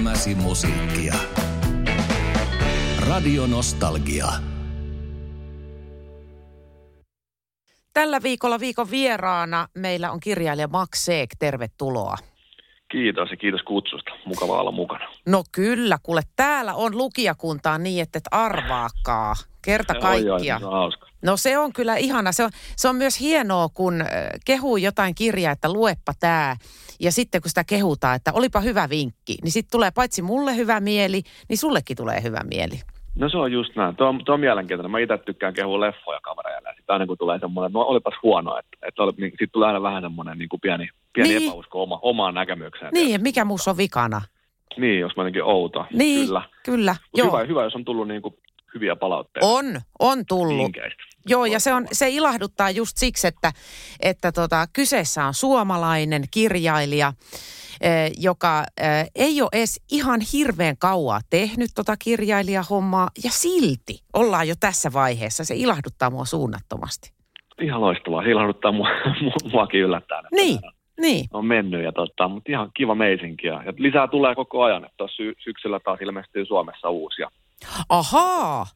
Elämäsi musiikkia. Radio Nostalgia. Tällä viikolla viikon vieraana meillä on kirjailija Max Seek. Tervetuloa. Kiitos ja kiitos kutsusta. Mukava olla mukana. No kyllä, kuule täällä on lukijakuntaa niin, että et arvaakaan. Kerta kaikkia. Oi, oi, se on hauska. No se on kyllä ihana. Se on, se on myös hienoa, kun kehuu jotain kirjaa, että luepa tämä. Ja sitten kun sitä kehutaan, että olipa hyvä vinkki, niin sitten tulee paitsi mulle hyvä mieli, niin sullekin tulee hyvä mieli. No se on just näin. Tuo, on- tuo on mielenkiintoinen. Mä itse tykkään kehua leffoja kavereille. Ja sitten aina kun tulee semmoinen, että no olipas huono, että, että oli, niin, sitten tulee aina vähän semmoinen niin kuin pieni, pieni Niin. epäusko oma, omaan näkemykseen. Niin, ja mikä muussa on vikana? Niin, jos mä jotenkin outo. Niin, Kyllä. kyllä. Mut Joo, Hyvä, hyvä, jos on tullut niin kuin hyviä palautteita. on, on tullut. Vinkeistä. Joo, ja se, on, se ilahduttaa just siksi, että, että tota, kyseessä on suomalainen kirjailija, eh, joka eh, ei ole edes ihan hirveän kauaa tehnyt tota kirjailijahommaa, ja silti ollaan jo tässä vaiheessa. Se ilahduttaa mua suunnattomasti. Ihan loistavaa. Se ilahduttaa mua, mu- muakin yllättäen. Niin, niin. On mennyt, ja tota, mutta ihan kiva meisinki. Ja, ja lisää tulee koko ajan. Että sy- syksyllä taas ilmestyy Suomessa uusia. Ahaa.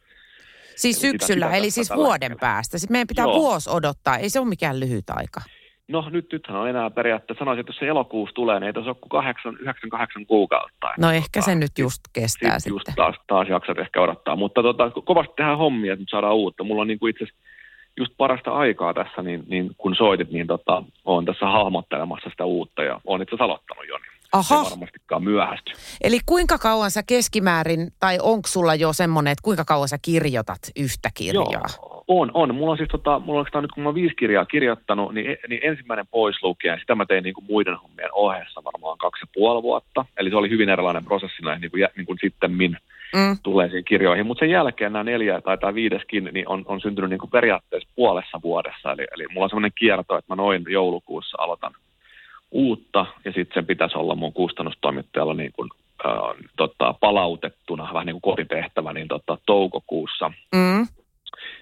Siis Eli syksyllä, sitä eli siis vuoden hetkellä. päästä. Sitten meidän pitää Joo. vuosi odottaa. Ei se ole mikään lyhyt aika. No nyt, nythän on enää periaatteessa, sanoisin, että jos se elokuussa tulee, niin ei tässä ole kuin kahdeksan, yhdeksän, kahdeksan kuukautta. No ehkä se nyt just kestää Sitten just taas, taas jaksat ehkä odottaa. Mutta tota, ko- kovasti tehdään hommia, että nyt saadaan uutta. Mulla on niin kuin itse asiassa just parasta aikaa tässä, niin, niin kun soitit, niin tota, olen tässä hahmottelemassa sitä uutta ja olen itse asiassa aloittanut jo, niin Aha. ei varmastikaan myöhästy. Eli kuinka kauan sä keskimäärin, tai onko sulla jo semmoinen, että kuinka kauan sä kirjoitat yhtä kirjaa? Joo, on, on. Mulla on siis tota, mulla on nyt kun mä oon viisi kirjaa kirjoittanut, niin, niin ensimmäinen pois lukien, sitä mä tein niin kuin muiden hommien ohessa varmaan kaksi ja puoli vuotta. Eli se oli hyvin erilainen prosessi näin niin kuin, niin kuin sitten Mm. tulee siihen kirjoihin. Mutta sen jälkeen nämä neljä tai tämä viideskin niin on, on syntynyt niin kuin periaatteessa puolessa vuodessa. Eli, eli mulla on semmoinen kierto, että mä noin joulukuussa aloitan uutta ja sitten sen pitäisi olla mun kustannustoimittajalla niin kuin, äh, tota, palautettuna, vähän niin kuin kotitehtävä, niin tota, toukokuussa. Mm.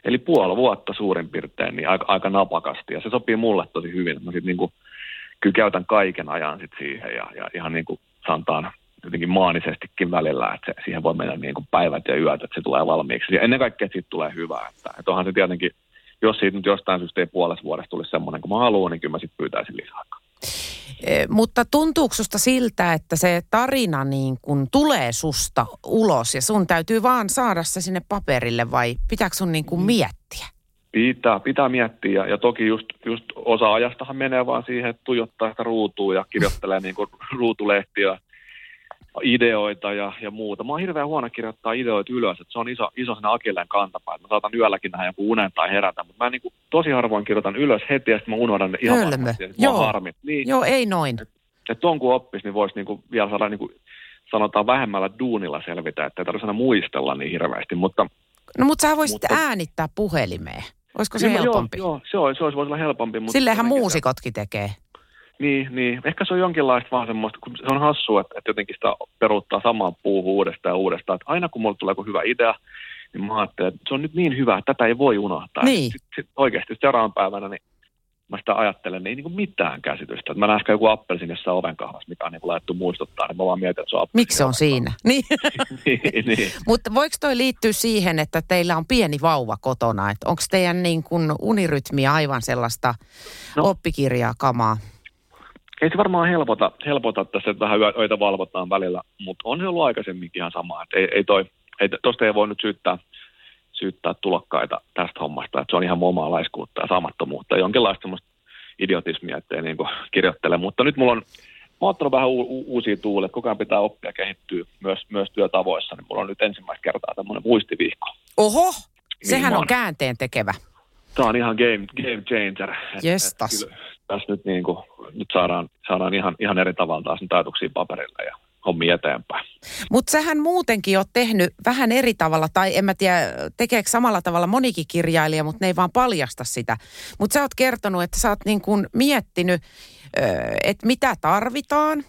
Eli puoli vuotta suurin piirtein, niin aika, aika napakasti. Ja se sopii mulle tosi hyvin. Mä sitten niin kyllä käytän kaiken ajan sit siihen ja, ja ihan niin kuin sanotaan jotenkin maanisestikin välillä, että se, siihen voi mennä niin kuin päivät ja yöt, että se tulee valmiiksi. Ja ennen kaikkea siitä tulee hyvää. Että, että onhan se tietenkin, jos siitä nyt jostain syystä ei puolessa vuodessa tulisi semmoinen kuin mä haluan, niin kyllä mä sitten pyytäisin lisää. E, mutta tuntuuko susta siltä, että se tarina niin kun tulee susta ulos ja sun täytyy vaan saada se sinne paperille vai pitääkö sun niin kuin miettiä? Pitää, pitää miettiä ja, ja toki just, just osa ajastahan menee vaan siihen, että tuijottaa sitä ruutua ja kirjoittelee niin kuin ruutulehtiä, ideoita ja, ja muuta. Mä oon hirveän huono kirjoittaa ideoita ylös, että se on iso, iso sen akilleen kantapää. Mä saatan yölläkin nähdä joku unen tai herätä, mutta mä niin kuin tosi harvoin kirjoitan ylös heti ja sitten mä unohdan ne ihan Hölmö. varmasti. Joo. harmit. Niin, Joo, ei noin. että tuon kun oppisi, niin voisi niin kuin vielä saada niin kuin sanotaan vähemmällä duunilla selvitä, että ei tarvitse aina muistella niin hirveästi, mutta No mutta sä voisit Mutta- äänittää puhelimeen. Olisiko se mä- helpompi? Joo, joo se, olisi, se olisi voisi olla helpompi. Mutta Sillehän muusikotkin tekee. Niin, niin. Ehkä se on jonkinlaista vaan semmoista, kun se on hassua, että, että jotenkin sitä peruuttaa samaan puuhun uudestaan ja uudestaan. Että aina kun mulle tulee joku hyvä idea, niin mä ajattelen, että se on nyt niin hyvä, että tätä ei voi unohtaa. Niin. Sitten sit oikeasti seuraavan päivänä, niin mä sitä ajattelen, niin ei niin kuin mitään käsitystä. Että mä näen ehkä joku appelsin jossain ovenkahvassa, mikä on niin kuin laitettu muistuttaa, niin mä vaan mietin, että se on. Miksi se on siinä? Niin. niin, niin. Mutta voiko toi liittyä siihen, että teillä on pieni vauva kotona? Onko teidän niin kun unirytmi aivan sellaista. No. oppikirjaa kamaa? Ei se varmaan helpota, helpota tässä, että vähän öitä valvotaan välillä, mutta on se ollut aikaisemminkin ihan sama. Että ei, ei toi, ei, tosta ei voi nyt syyttää, syyttää tulokkaita tästä hommasta, että se on ihan omaa laiskuutta ja saamattomuutta, jonkinlaista semmoista idiotismia, ettei niin kirjoittele. Mutta nyt mulla on, mä oon ottanut vähän u- u- uusia tuuleja, että koko ajan pitää oppia ja kehittyä myös, myös työtavoissa, niin mulla on nyt ensimmäistä kertaa tämmöinen muistiviikko. Oho, sehän Niin on on. käänteen tekevä. Tämä on ihan game, game changer. Et- Jestas. et kyllä Tässä nyt, niin kuin, nyt saadaan, saadaan ihan, ihan eri tavalla taas niitä ajatuksia paperille ja hommi eteenpäin. Mutta sähän muutenkin oot tehnyt vähän eri tavalla, tai en mä tiedä, tekeekö samalla tavalla monikin kirjailija, mutta ne ei vaan paljasta sitä. Mutta sä oot kertonut, että sä oot niin kuin miettinyt, että mitä tarvitaan,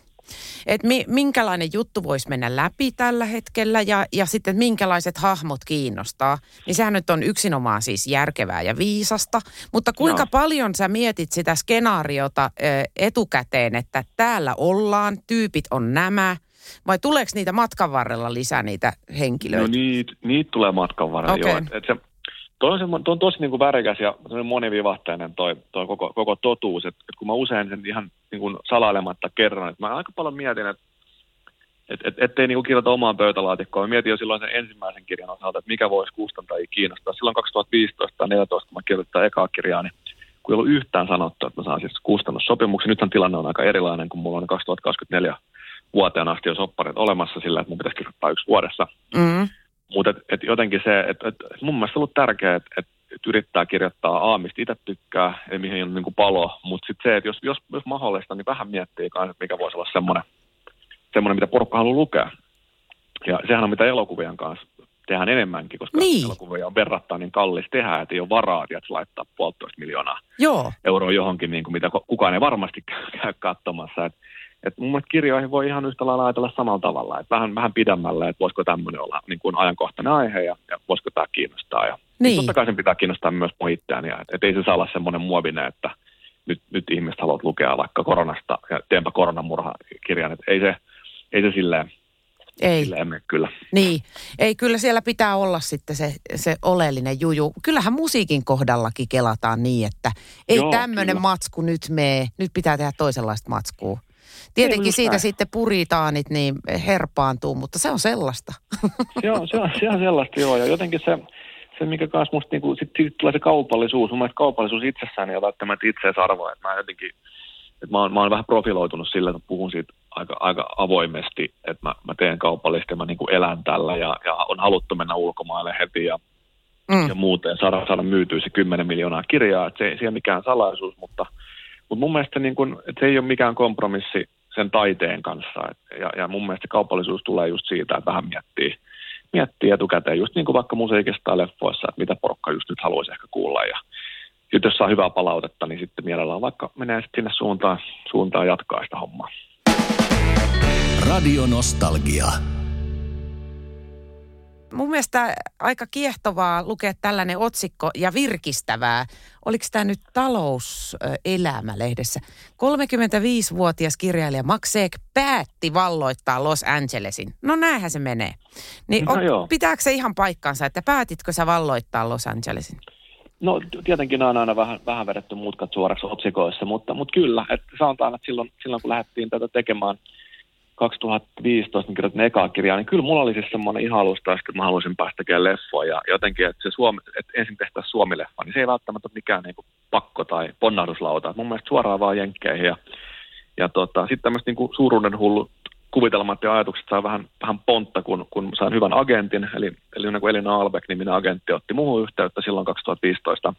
että mi, minkälainen juttu voisi mennä läpi tällä hetkellä ja, ja sitten minkälaiset hahmot kiinnostaa. Niin sehän nyt on yksinomaan siis järkevää ja viisasta. Mutta kuinka Joo. paljon sä mietit sitä skenaariota ö, etukäteen, että täällä ollaan, tyypit on nämä, Vai tuleeko niitä matkan varrella lisää niitä henkilöitä? No niitä niit tulee matkan varrella, Okei. joo. Et, et se, toi on, toi on tosi niin kuin värikäs ja monivivahteinen toi, toi koko, koko totuus. Että et kun mä usein sen ihan niin kuin salailematta kerron, että mä aika paljon mietin, että et, et, ettei niin kuin kirjoita omaan pöytälaatikkoon. Mietin jo silloin sen ensimmäisen kirjan osalta, että mikä voisi kustantajia kiinnostaa. Silloin 2015 tai 2014, kun mä kirjoitin ekaa kirjaa, niin kun ei ollut yhtään sanottu, että mä saan siis kustannussopimuksen. Nythän tilanne on aika erilainen, kun mulla on 2024 vuoteen asti jo sopparit olemassa sillä, että mun pitäisi kirjoittaa yksi vuodessa. Mm. Mutta et, et jotenkin se, että et, mun mielestä on ollut tärkeää, että et, et yrittää kirjoittaa A, mistä itse tykkää, ja mihin on niin kuin palo. Mutta sitten se, että jos, jos, jos mahdollista, niin vähän miettii kanssa, että mikä voisi olla semmoinen, semmoinen, mitä porukka haluaa lukea. Ja sehän on mitä elokuvien kanssa tehdään enemmänkin, koska Niin. elokuvia on verrattain niin kallis tehdä, että ei ole varaa että laittaa puolitoista miljoonaa Joo. euroa johonkin, niin kuin mitä kukaan ei varmasti käy katsomassa. Et, et mun mielestä kirjoihin voi ihan yhtä lailla ajatella samalla tavalla, että vähän, vähän pidemmälle, että voisiko tämmöinen olla niin kuin ajankohtainen aihe ja, ja voisiko tämä kiinnostaa. Ja Niin. Totta kai sen pitää kiinnostaa myös mua itseäni, ja et, ei se saa olla semmoinen muovinen, että nyt, nyt ihmiset haluat lukea vaikka koronasta ja teenpä koronamurha-kirjan, että ei se, ei se silleen, Ei. silleen mene kyllä. Niin, ei kyllä siellä pitää olla sitten se, se oleellinen juju. Kyllähän musiikin kohdallakin kelataan niin, että ei tämmöinen matsku nyt mene, nyt pitää tehdä toisenlaista matskua. Tietenkin just siitä näin. sitten puritaanit niin herpaantuu, mutta se on sellaista. se, on, se, on, se on sellaista joo, ja jotenkin se, se mikä kanssa musta niinku, sit, sit tulee se kaupallisuus. Mun mielestä kaupallisuus itsessään ei ole välttämättä itseisarvoa, että mä jotenkin, että mä oon, mä oon vähän profiloitunut sillä, että puhun siitä aika, aika avoimesti, että mä, mä teen kaupallista ja mä niinku elän tällä ja, ja on haluttu mennä ulkomaille heti ja, Mm. ja muuten saada, saada myytyä se 10 miljoonaa kirjaa, että se, se ei ole mikään salaisuus, mutta, mutta mun mielestä niin kun, että se ei ole mikään kompromissi sen taiteen kanssa. Et, ja, ja mun mielestä kaupallisuus tulee just siitä, että vähän miettii, miettii etukäteen, just niin kuin vaikka musiikissa tai leffoissa, että mitä porukka just nyt haluaisi ehkä kuulla. Ja sitten jos saa hyvää palautetta, niin sitten mielellään vaikka menee sitten sinne suuntaan, suuntaan jatkaa sitä hommaa. Radio Nostalgia. Mun mielestä aika kiehtovaa lukea tällainen otsikko ja virkistävää. Oliko tämä nyt talouselämä-lehdessä? 35-vuotias kirjailija Maxek päätti valloittaa Los Angelesin. No näinhän se menee. Niin No on, joo. pitääkö se ihan paikkansa, että päätitkö sä valloittaa Los Angelesin? No tietenkin on aina vähän, vähän vedetty mutkat suoraksi otsikoissa, mutta, mutta kyllä, että sanotaan, että silloin, silloin kun lähdettiin tätä tekemään 2015, niin kirjoitin ekaa kirjaa, niin kyllä mulla oli siis semmoinen ihan alusta että mä haluaisin päästä tekemään leffoa. Ja jotenkin, että, se Suomi, että ensin tehtäisiin Suomi-leffa, niin se ei välttämättä ole mikään niin kuin pakko tai ponnahduslauta. Mun mielestä suoraan vaan jenkkeihin. Ja, ja tota, sitten tämmöistä niin suuruuden hullut kuvitelmat ja ajatukset saa vähän, vähän pontta, kun, kun sain hyvän agentin, eli, eli niin kuin Elina Albeck, niminen agentti, otti muuhun yhteyttä silloin 2015,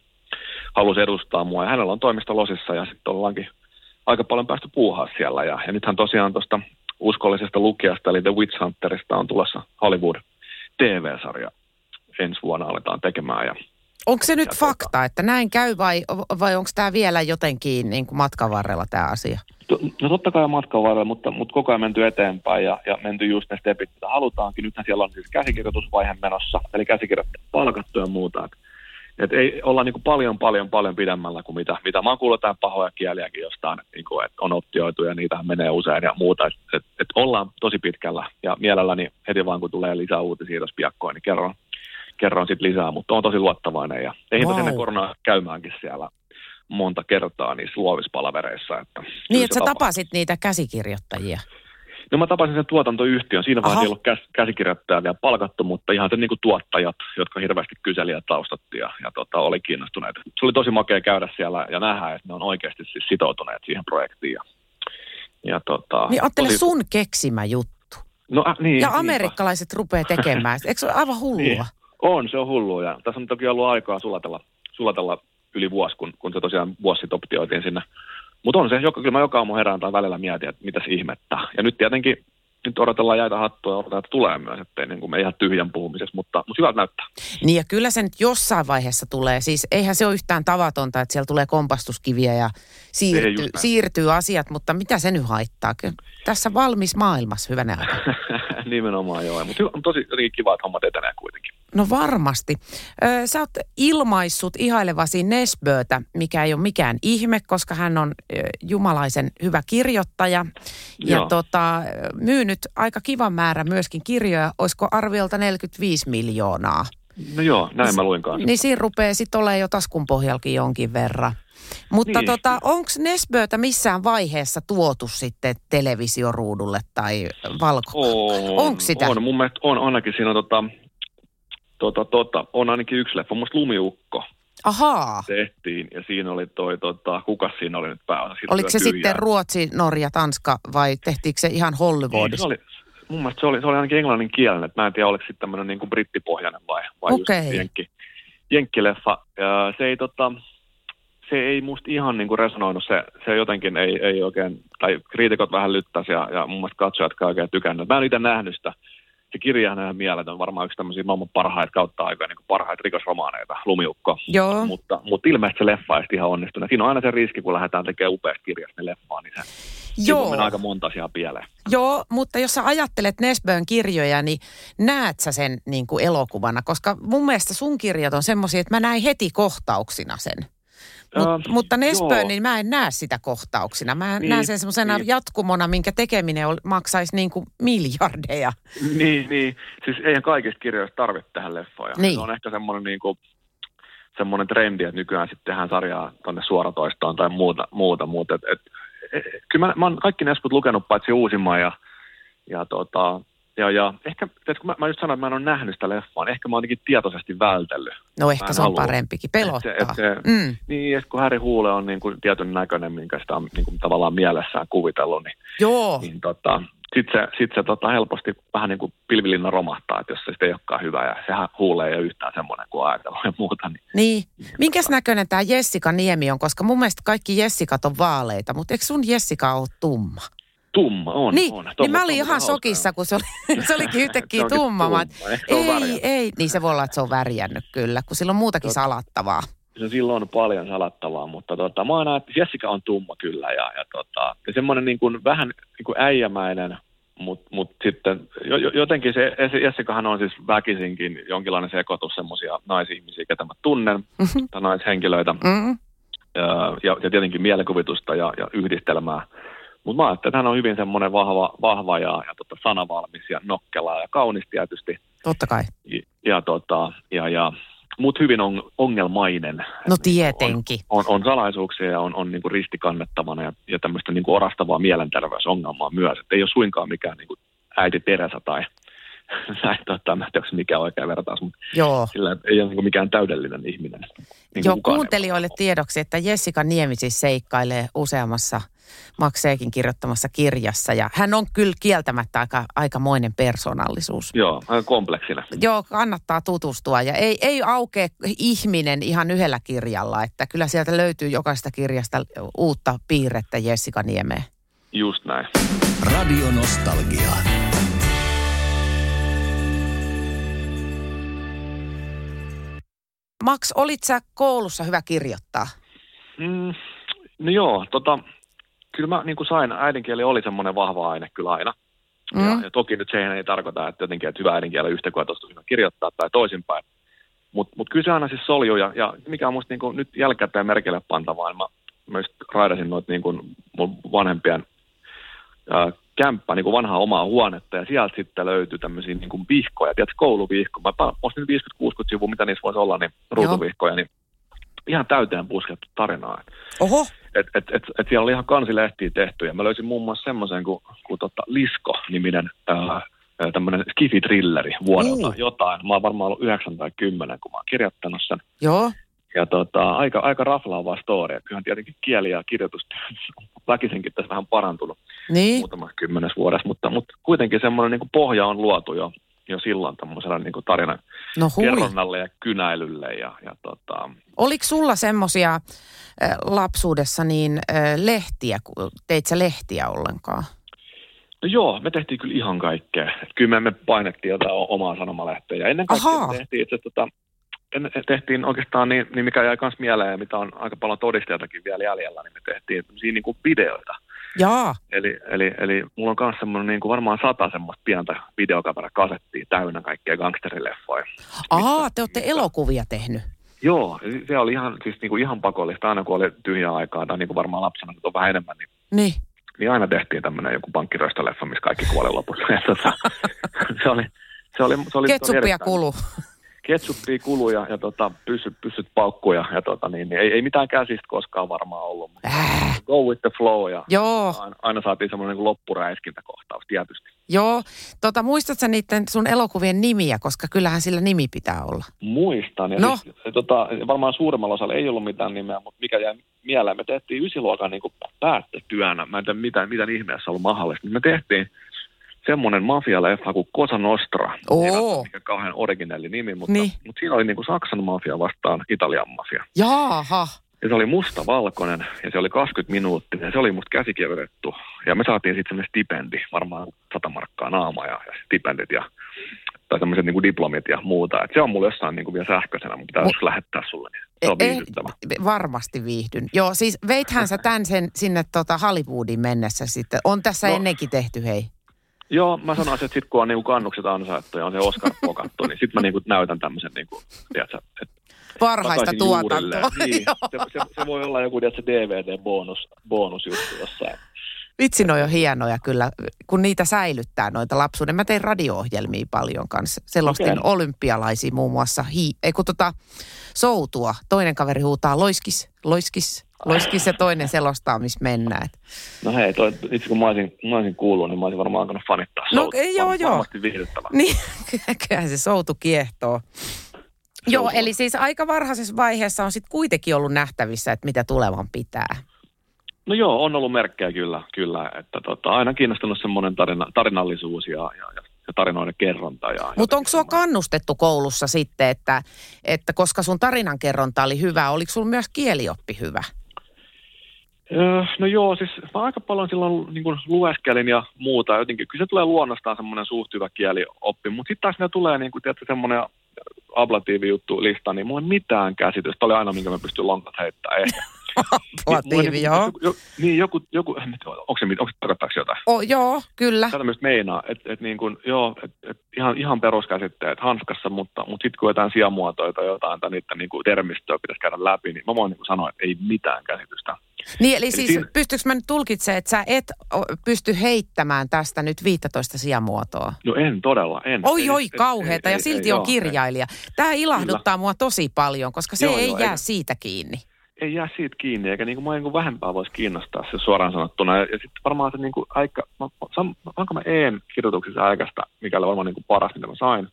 halusi edustaa mua, ja hänellä on toimisto Losissa, ja sitten ollaankin aika paljon päästy puuhaa siellä, ja, ja nythän tosiaan tuosta uskollisesta lukijasta, eli The Witch Hunterista on tulossa Hollywood TV-sarja ensi vuonna aletaan tekemään, ja Onko se nyt Ja tota- fakta, että näin käy vai, vai onko tämä vielä jotenkin niin kuin matkan varrella tämä asia? No totta kai matkan varrella, mutta, mutta koko ajan menty eteenpäin ja, ja menty just ne stepit, mitä halutaankin. Nythän siellä on siis käsikirjoitusvaihe menossa, eli käsikirjoittajat palkattu ja muuta. Et, et ei olla niin kuin paljon, paljon, paljon pidemmällä kuin mitä, mitä mä oon kuullut jotain pahoja kieliäkin jostain, niin kuin, että on optioitu ja niitä menee usein ja muuta. Että et, et ollaan tosi pitkällä ja mielelläni heti vaan kun tulee lisää uutisia tuossa piakkoin, niin kerron, kerron sitten lisää, mutta on tosi luottavainen ja ei Wow. ennen koronaa käymäänkin siellä monta kertaa niissä luovispalavereissa. Että Niin, että sä tapasit niitä käsikirjoittajia. No mä tapasin sen tuotantoyhtiön. Siinä vaiheessa ei ollut käs, käsikirjoittaja vielä palkattu, mutta ihan sen niin kuin tuottajat, jotka hirveästi kyseli ja taustatti ja, ja tota, oli kiinnostuneet. Se oli tosi makea käydä siellä ja nähdä, että ne on oikeasti siis sitoutuneet siihen projektiin. Ja, ja tota, Niin ajattele tosi- sun keksimä juttu. No, äh, niin, Ja niinpä. amerikkalaiset rupeaa tekemään. Eikö se ole aivan hullua? Niin. On, se on hullua. Ja tässä on toki ollut aikaa sulatella, sulatella yli vuosi, kun, kun se tosiaan vuosi sitten optioitiin sinne. Mutta on se, joka, kyllä mä joka aamu herään tai välillä mietin, että mitäs ihmettä. Ja nyt tietenkin nyt odotellaan jäitä hattua ja odotetaan, että tulee myös, ettei niin kuin me ihan tyhjän puhumisessa, mutta, mutta hyvältä näyttää. Niin ja kyllä se nyt jossain vaiheessa tulee. Siis eihän se ole yhtään tavatonta, että siellä tulee kompastuskiviä ja siirtyy, siirtyy asiat, mutta mitä se nyt haittaa? Kyllä Tässä valmis maailmassa, hyvänä aika. Nimenomaan joo, mutta on tosi jotenkin kiva, että hommat etenee kuitenkin. No varmasti. Ö, sä oot ilmaissut ihailevasi Nesbötä, mikä ei ole mikään ihme, koska hän on ö, jumalaisen hyvä kirjoittaja. Ja Joo. tota, myynyt aika kivan määrän myöskin kirjoja, olisiko arviolta 45 miljoonaa. No joo, näin mä luin kanssa. Niin siinä rupeaa sitten olemaan jo taskun pohjalkin jonkin verran. Mutta Niin. tota, onko Nesbötä missään vaiheessa tuotu sitten televisioruudulle tai valko? On, Onko sitä? On, mun mielestä on ainakin siinä on tota, tota, tota, on ainakin yksi leffa, musta Lumiukko Ahaa. tehtiin ja siinä oli toi, tota, kukas siinä oli nyt pääosa? Oliko se tyhjää. sitten Ruotsi, Norja, Tanska vai tehtiinkö se ihan Niin, Hollywoodissa? se oli, mun mielestä se oli, se oli ainakin englannin kielinen, että mä en tiedä oliko sitten tämmöinen niin kuin brittipohjainen vai, vai Okei. just jenkki, jenkkileffa. Ja se ei tota, se ei musta ihan niin kuin resonoinut, se, se jotenkin ei, ei oikein, tai kriitikot vähän lyttäsi ja, ja mun mielestä katsojatkaan oikein tykännyt. Mä en itse nähnyt sitä. Se kirjahan on ihan mieletön, varmaan yksi tämmöisiä maailman parhaita kautta aikoja, niin parhaita rikosromaaneita, Lumiukko. Joo. Mutta, mutta ilmeisesti se leffa ei ihan onnistunut. Siinä on aina se riski, kun lähdetään tekemään upeasta kirjasta leffaa, niin se siinä Joo, mennä aika monta asiaa pieleen. joo, mutta jos sä ajattelet Nesbön kirjoja, niin näet sä sen niin kuin elokuvana? Koska mun mielestä sun kirjat on semmoisia, että mä näin heti kohtauksina sen. Mut, Ää, mutta joo. niin mä en näe sitä kohtauksina. Mä Niin, näen sen semmoisena niin. jatkumona, minkä tekeminen ol- maksaisi niin kuin miljardeja. Niin, niin. Siis eihän kaikista kirjoista tarvitse tehdä leffoja. Niin. Se on ehkä semmoinen niin kuin, semmoinen trendi, että nykyään sitten tehdään sarjaa tuonne suoratoistoon tai muuta, muuta mutta et, et, et, kyllä mä, mä oon kaikki Nesput lukenut paitsi uusimman ja, ja, tota, ja, ja ehkä, kun mä, mä just sanoin, että mä en ole nähnyt sitä leffaa, niin ehkä mä oon jotenkin tietoisesti vältellyt. No ehkä se on halua. parempikin, pelottaa. Et se, et se, Mm, Niin, että kun Harry Huule on niin kuin tietyn näköinen, minkä sitä on niin kuin tavallaan mielessään kuvitellut, niin joo, niin tota, sitten se, sit se tota, helposti vähän niin kuin pilvilinna romahtaa, että jos se sitten ei olekaan hyvä ja sehän huulee ei ole yhtään semmoinen kuin ajatellut ja muuta. Niin, niin. Minkäs näköinen tämä Jessica Niemi on? Koska mun mielestä kaikki Jessikat on vaaleita, mutta eikö sun Jessica ole tumma? Tumma on. Niin, on. niin mä olin ihan hauska. sokissa, kun se, oli, se olikin yhtäkkiä Se tumma. Tumma. Ei, värjännyt. ei, niin se voi olla, että se on värjännyt kyllä, kun sillä on muutakin Totta. salattavaa. Se silloin on paljon salattavaa, mutta tota, mä aina, että Jessica on tumma kyllä ja, ja, tota, ja semmoinen niin kuin, vähän niin kuin äijämäinen, mutta mut sitten jo, jo, jotenkin se, Jessicahan on siis väkisinkin jonkinlainen sekoitus semmoisia naisihmisiä, ketä mä tunnen, Mhm. tai naishenkilöitä. Mm, ja, ja, ja tietenkin mielikuvitusta ja, ja yhdistelmää. Mutta mä ajattelin, että hän on hyvin semmoinen vahva, vahva ja, ja tota, sanavalmis ja nokkela ja kaunis tietysti. totta kai. Ja, ja, tota, ja, ja mutta hyvin on, ongelmainen. No tietenkin. On, on salaisuuksia ja on, on niinku ristikannettavana ja, ja tämmöistä niinku orastavaa mielenterveysongelmaa myös. Et ei ole suinkaan mikään niinku äiti Teresa tai näin, tota, mä en tiedä, mikä oikea vertaus, mutta Joo. sillä ei ole niinku mikään täydellinen ihminen. Niin Joo, ei kuuntelijoille tiedoksi, että Jessica Niemi siis seikkailee useammassa Makseekin kirjoittamassa kirjassa. Ja hän on kyllä kieltämättä aika, aikamoinen persoonallisuus. Joo, aika kompleksinen. Joo, kannattaa tutustua. Ja ei, ei aukea ihminen ihan yhdellä kirjalla, että kyllä sieltä löytyy jokaista kirjasta uutta piirrettä Jessica Niemeen. Just näin. Radio Nostalgia. Max, olit sä koulussa hyvä kirjoittaa? Mm, no joo, tota, kyllä mä niin kuin sain, äidinkieli oli semmoinen vahva aine kyllä aina. Mm. Ja, ja toki nyt se ei tarkoita, että jotenkin, että hyvä äidinkieli yhtä kuin hyvä kirjoittaa tai toisinpäin. Mutta mut kyllä se aina siis soljuu ja, ja mikä on musta niin kuin nyt jälkikäteen merkille pantavaa, niin mä myös raidasin noita niin kuin mun vanhempien ää, kämppää, niin kuin vanhaa omaa huonetta ja sieltä sitten löytyi tämmöisiä niin kuin vihkoja, tiedätkö, kouluvihko. Mä ostin 50-60 sivua, mitä niissä voisi olla, niin ruutuvihkoja, niin ihan täyteen puskettu tarinaa. Oho. Et, et, et, et siellä oli ihan kansilehtiä tehty ja mä löysin muun muassa semmoisen kuin, kuin tota Lisko-niminen ää, tämmöinen skifi-trilleri vuodelta Uu. jotain. Mä oon varmaan ollut 9 tai 10, kun mä oon kirjoittanut sen. Joo. Ja tota, aika, aika raflaava story. Kyllähän tietenkin kieli ja kirjoitustyö on väkisinkin tässä vähän parantunut Niin. muutamassa kymmenes vuodessa, mutta, mutta kuitenkin semmoinen niin pohja on luotu jo, jo silloin tämmöisellä niin kuin tarinan No hui. kerronnalle ja kynäilylle. Ja, ja tota, Oliko sulla semmoisia lapsuudessa niin äh, lehtiä, teit sä lehtiä ollenkaan? No joo, me tehtiin kyllä ihan kaikkea. Kyllä me, me painettiin jotain omaa sanomalehteä. Ja ennen kaikkea Ahaa. tehtiin itse tota, tehtiin oikeastaan niin, niin, mikä jäi myös mieleen ja mitä on aika paljon todistajaltakin vielä jäljellä, niin me tehtiin niin kuin videoita. Jaa. Eli, eli, eli mulla on myös semmoinen niin kuin varmaan sata semmoista pientä videokamerakasettia täynnä kaikkea gangsterileffoja. Aa, te olette elokuvia tehnyt. Joo, se oli ihan, siis niin kuin ihan pakollista, aina kun oli tyhjää aikaa, tai niin kuin varmaan lapsena nyt on vähän enemmän, niin, Niin. niin aina tehtiin tämmöinen joku pankkiröstöleffa, missä kaikki kuoli lopussa. Tota, se oli, se oli, se oli, Ketsuppia erittäin- kulu. Ketsuppia kuluja ja tota, pyssyt, pyssyt paukkuja ja tota, niin, niin, ei, ei mitään käsistä koskaan varmaan ollut. Mutta Äh, go with the flow ja joo, aina, aina saatiin semmoinen niin loppuräiskintäkohtaus tietysti. joo. Tota, muistatko niiden sun elokuvien nimiä, koska kyllähän sillä nimi pitää olla. Muistan. Ja No. siis, tota, varmaan suurimmalla osalla ei ollut mitään nimeä, mutta mikä jäi mieleen, me tehtiin ysiluokan niin päättötyönä. Mä en tiedä, mitä, mitä ihmeessä ollut mahdollista. Me tehtiin semmoinen mafialeffa kuin Cosa Nostra. Ei Oo. välttämättä mikään kauhean originelli nimi, mutta, Niin. mutta siinä oli niin kuin Saksan mafia vastaan Italian mafia. Jaaha. Ja se oli mustavalkoinen ja se oli 20 minuuttia ja se oli musta käsikirjoitettu. Ja me saatiin sitten semmoinen stipendi, varmaan 100 markkaa naama ja, ja stipendit ja tai tämmöiset niin diplomit ja muuta. Et se on mulla jossain niin kuin vielä sähköisenä, mutta pitää joskus lähettää sulle. Niin se on Eh, viihdyttävä. varmasti viihdyn. Joo, siis veithän sä tän sen sinne tota Hollywoodiin mennessä sitten. On tässä No. ennenkin tehty, hei. Joo, mä sanoisin, että sit kun on niin kuin kannukset ansaittu ja on se Oscar pokattu, niin sitten mä niin kuin näytän tämmöisen, niin kuin, tiedätkö, että Parhaista tuotantoa. Niin, se, se, se, voi olla joku tiedätkö, DVD-bonus, bonusjuttu jossain. Vitsi, noi on hienoja kyllä, kun niitä säilyttää noita lapsuuden. Mä tein radio-ohjelmia paljon kanssa. Selostin Okei. olympialaisia muun muassa. Hi- ei kun tota, soutua. Toinen kaveri huutaa loiskis, loiskis, loiskis ja toinen selostaa, missä mennään. No hei, toi, itse kun mä olisin, mä olisin kuullut, niin mä olisin varmaan alkanut fanittaa No, soutua. ei, joo, joo. Varmasti viihdyttävä. Niin, kyllähän se soutu kiehtoo. Joo, eli siis aika varhaisessa vaiheessa on sitten kuitenkin ollut nähtävissä, että mitä tulevan pitää. No joo, on ollut merkkejä kyllä, kyllä että tota, aina kiinnostunut semmoinen tarina, tarinallisuus ja, ja, ja, ja tarinoiden kerronta. Ja Mutta onko sua kannustettu koulussa sitten, että, että koska sun tarinankerronta oli hyvä, oliko sulla myös kielioppi hyvä? Öö, no joo, siis mä aika paljon silloin niin kuin lueskelin ja muuta. Jotenkin, kyllä se tulee luonnostaan semmoinen suht hyvä kielioppi, mutta sitten taas ne tulee niin kuin, tiedätkö, semmoinen ablatiivijuttu lista, niin mulla ei mitään käsitystä. Tämä oli aina, minkä mä pystyn lonkat heittämään. Apulatiivi, Mulla joo. Joku, jo, niin, joku, joku onko se, onko se tarkoittaako jotain? O, joo, kyllä. Tätä myös meinaa, että et niin kuin, joo, et, et ihan, ihan peruskäsitteet hanskassa, mutta, mutta sitten kun jotain sijamuotoja tai jotain tai niiden niin kuin termistöä pitäisi käydä läpi, niin mä voin niin kuin sanoa, että ei mitään käsitystä. Niin, eli siis siinä- pystyykö mä nyt tulkitsemaan, että sä et pysty heittämään tästä nyt 15 sijamuotoa? No en todella, en. Oi, Ei, oi, ei, kauheeta. ei, Ja ei, silti ei, on joo, kirjailija. Tämä ilahduttaa mua tosi paljon, koska se Joo, ei joo, jää eikä- siitä kiinni. Ei, jää siitä kiinni, eikä niin kuin, mä niin kuin vähempää voisi kiinnostaa se suoraan sanottuna. Ja, ja sitten varmaan se niin kuin aika, mä, sam, mä EM kirjoituksessa aikaista, mikä oli varmaan niin kuin paras, mitä mä sain.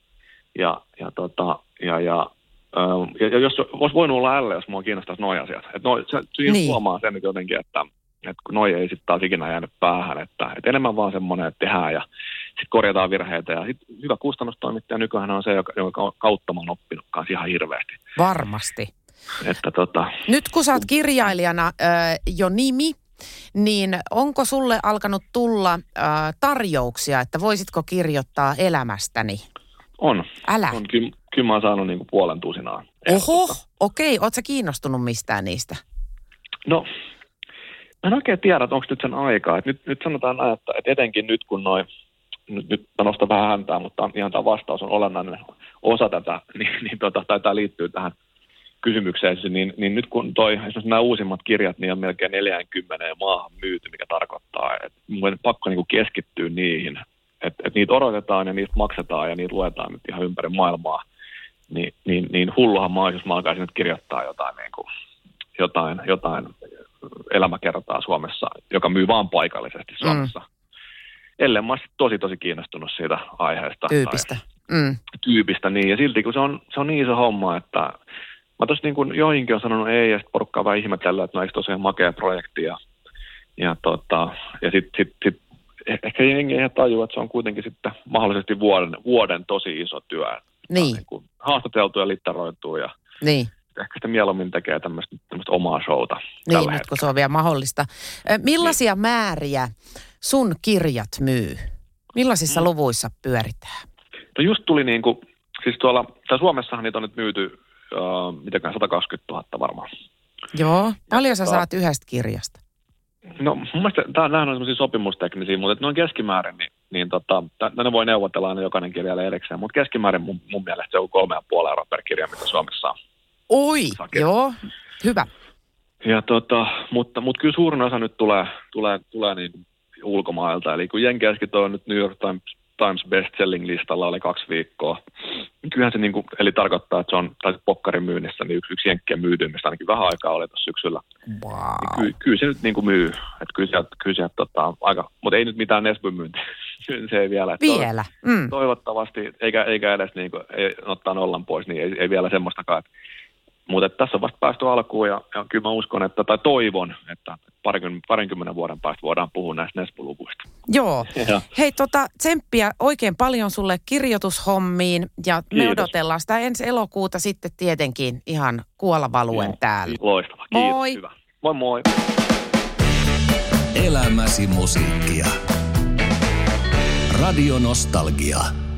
Ja, ja, tota, ja, ja, ähm, ja, ja jos olisi voinut olla L, jos mua kiinnostaisi noi asiat. Et no, se, siinä Niin. huomaa sen nyt jotenkin, että, että kun noi ei sitten taas ikinä jäänyt päähän, että, että enemmän vaan semmoinen, että tehdään ja sitten korjataan virheitä. Ja sitten hyvä kustannustoimittaja nykyään on se, joka, jonka kautta mä oon oppinut kanssa ihan hirveästi. Varmasti. Että tota, Nyt kun sä oot kirjailijana ö, jo nimi, niin onko sulle alkanut tulla ö, tarjouksia, että voisitko kirjoittaa elämästäni? on. Älä. On, kyllä, kyllä mä oon saanut niin kuin puolen tusinaa. Oho, okei. Oot sä kiinnostunut mistään niistä? No, mä en oikein tiedä, että onko nyt sen aikaa. Et nyt, nyt sanotaan näin, että, että etenkin nyt kun noin, nyt, nyt mä nostan vähän häntää, mutta ihan tämä vastaus on olennainen osa tätä, niin, niin tota, tai tämä liittyy tähän kysymykseen, niin, niin nyt kun toi, esimerkiksi nämä uusimmat kirjat, niin on melkein 40 maahan myyty, mikä tarkoittaa, että mun on pakko niin kuin keskittyä niihin. Että et niitä odotetaan ja niistä maksetaan ja niitä luetaan nyt ihan ympäri maailmaa. Niin, niin, niin hulluhan mä olisin, jos mä alkaisin nyt kirjoittaa jotain, niin kuin, jotain, jotain elämäkertaa Suomessa, joka myy vaan paikallisesti Suomessa. Mm. Ellei mä tosi tosi kiinnostunut siitä aiheesta. Tyypistä. Mm. Tai tyypistä, niin. Ja silti kun se on, se on niin iso homma, että mä tuossa niin kuin joihinkin on sanonut ei, ja sitten porukka on vähän ihmetellä, että no eikö tosiaan makea projekti. Ja, ja, tota, ja sitten sit, sit, eh- ehkä jengi ei tajua, että se on kuitenkin sitten mahdollisesti vuoden, vuoden tosi iso työ. Niin, Niin kuin haastateltu ja litteroituu ja niin. ehkä sitä mieluummin tekee tämmöistä, tämmöistä omaa showta Niin, nyt kun se on vielä mahdollista. Millaisia Niin. määriä sun kirjat myy? Millaisissa Mm. luvuissa pyöritään? No just tuli niin kuin, siis tuolla, tai Suomessahan niitä on nyt myyty, uh, mitäkään 120 000 varmaan. Joo. Paljon sä tota- saat yhdestä kirjasta? No mun mielestä tää, on sellaisia sopimusteknisiä, mutta että noin keskimäärin, niin, niin tota, ne voi neuvotella aina jokainen kirjailija erikseen, mutta keskimäärin mun, mun mielestä se on kolme ja puoli euroa per kirja, mitä Suomessa on. Oi, joo, hyvä. Ja tota, mutta, mutta kyllä suurin osa nyt tulee, tulee, tulee niin ulkomailta. Eli kun Jenkeäskin on nyt New York Times, Times bestselling-listalla oli kaksi viikkoa. Kyllähän se niin kuin, eli tarkoittaa, että se on tai pokkarin myynnissä niin yksi, yksi jenkkien myydymistä ainakin vähän aikaa oli tuossa syksyllä. Wow. Niin ky, kyllä se nyt niin kuin myy. Että kyllä sieltä, kyllä sieltä tota, aika, mutta ei nyt mitään Nesbyn myyntiä. se ei vielä. Vielä. Mm. Toivottavasti, eikä, eikä edes niin kuin, ei, ottaa nollan pois, niin ei, ei vielä semmoistakaan, että mutta tässä on vasta päästy alkuun ja, ja kyllä mä uskon, että, tai toivon, että parinkymmenen, parinkymmenen vuoden päästä voidaan puhua näistä Nespo-luvuista. Joo. Ja. Hei tota, tsemppiä oikein paljon sulle kirjoitushommiin ja me Kiitos. odotellaan sitä ensi elokuuta sitten tietenkin ihan kuolavaluen Joo. täällä. Loistava. Kiitos. Moi. Hyvä. Moi moi. Elämäsi musiikkia. Radio Nostalgia.